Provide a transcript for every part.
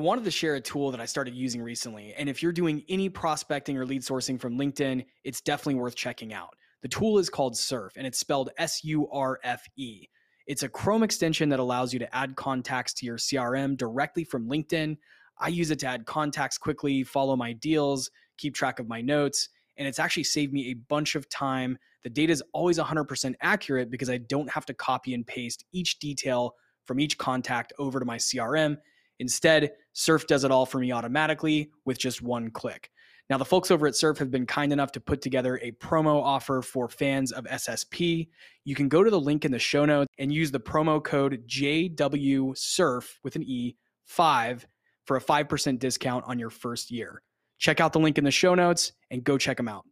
wanted to share a tool that I started using recently. And if you're doing any prospecting or lead sourcing from LinkedIn, it's definitely worth checking out. The tool is called Surfe and it's spelled S U R F E. It's a Chrome extension that allows you to add contacts to your CRM directly from LinkedIn. I use it to add contacts quickly, follow my deals, keep track of my notes, and it's actually saved me a bunch of time. The data is always 100% accurate because I don't have to copy and paste each detail from each contact over to my CRM. Instead, Surfe does it all for me automatically with just one click. Now, the folks over at Surfe have been kind enough to put together a promo offer for fans of SSP. You can go to the link in the show notes and use the promo code JWSURF with an E 5 for a 5% discount on your first year. Check out the link in the show notes and go check them out.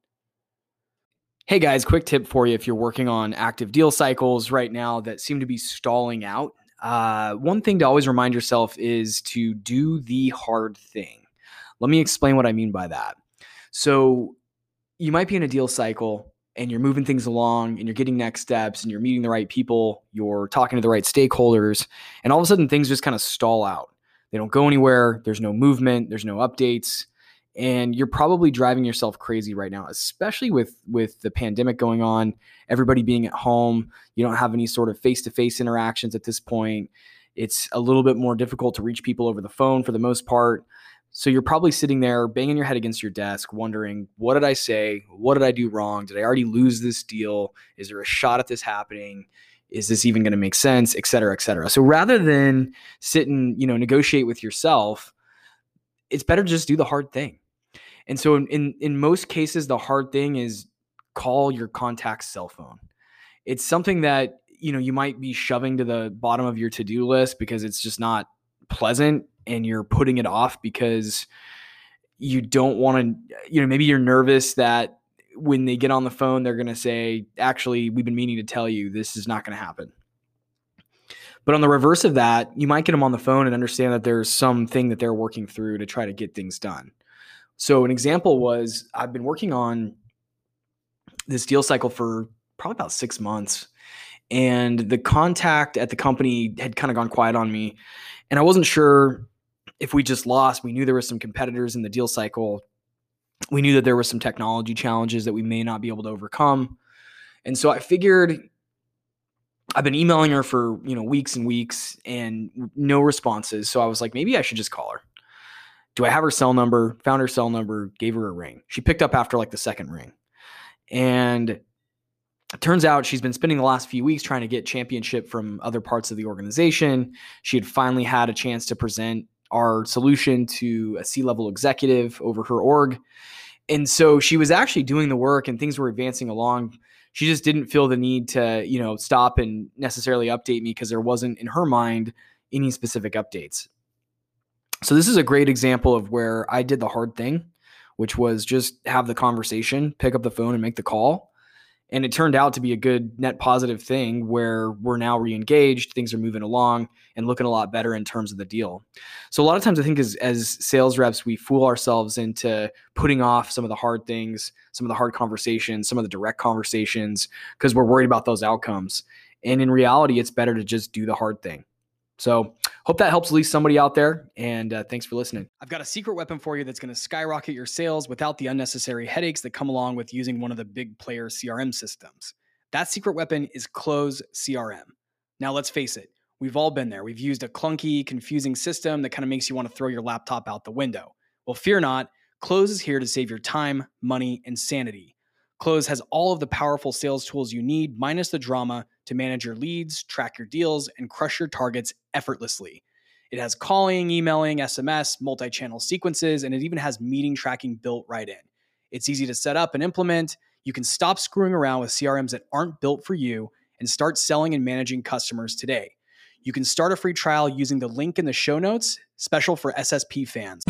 Hey guys, quick tip for you if you're working on active deal cycles right now that seem to be stalling out. Uh, one thing to always remind yourself is to do the hard thing. Let me explain what I mean by that. So, you might be in a deal cycle and you're moving things along and you're getting next steps and you're meeting the right people, you're talking to the right stakeholders, and all of a sudden things just kind of stall out. They don't go anywhere, there's no movement, there's no updates and you're probably driving yourself crazy right now especially with with the pandemic going on everybody being at home you don't have any sort of face-to-face interactions at this point. It's a little bit more difficult to reach people over the phone for the most part. So you're probably sitting there banging your head against your desk wondering what did i say? What did i do wrong? Did i already lose this deal? Is there a shot at this happening? Is this even going to make sense? et cetera et cetera. So rather than sit and you know negotiate with yourself it's better to just do the hard thing and so in, in, in most cases, the hard thing is call your contact's cell phone. It's something that you know you might be shoving to the bottom of your to-do list because it's just not pleasant and you're putting it off because you don't want to you know maybe you're nervous that when they get on the phone they're going to say actually we've been meaning to tell you this is not going to happen but on the reverse of that you might get them on the phone and understand that there's something that they're working through to try to get things done so an example was I've been working on this deal cycle for probably about six months. And the contact at the company had kind of gone quiet on me. And I wasn't sure if we just lost. We knew there were some competitors in the deal cycle. We knew that there were some technology challenges that we may not be able to overcome. And so I figured I've been emailing her for, you know, weeks and weeks and no responses. So I was like, maybe I should just call her. Do I have her cell number? Found her cell number, gave her a ring. She picked up after like the second ring. And it turns out she's been spending the last few weeks trying to get championship from other parts of the organization. She had finally had a chance to present our solution to a C level executive over her org. And so she was actually doing the work and things were advancing along. She just didn't feel the need to, you know, stop and necessarily update me because there wasn't in her mind any specific updates. So this is a great example of where I did the hard thing, which was just have the conversation, pick up the phone and make the call. And it turned out to be a good net positive thing where we're now re-engaged, things are moving along and looking a lot better in terms of the deal. So a lot of times I think as as sales reps, we fool ourselves into putting off some of the hard things, some of the hard conversations, some of the direct conversations, because we're worried about those outcomes. And in reality, it's better to just do the hard thing. So, hope that helps at least somebody out there. And uh, thanks for listening. I've got a secret weapon for you that's going to skyrocket your sales without the unnecessary headaches that come along with using one of the big player CRM systems. That secret weapon is Close CRM. Now, let's face it, we've all been there. We've used a clunky, confusing system that kind of makes you want to throw your laptop out the window. Well, fear not, Close is here to save your time, money, and sanity. Close has all of the powerful sales tools you need, minus the drama, to manage your leads, track your deals, and crush your targets effortlessly. It has calling, emailing, SMS, multi channel sequences, and it even has meeting tracking built right in. It's easy to set up and implement. You can stop screwing around with CRMs that aren't built for you and start selling and managing customers today. You can start a free trial using the link in the show notes, special for SSP fans.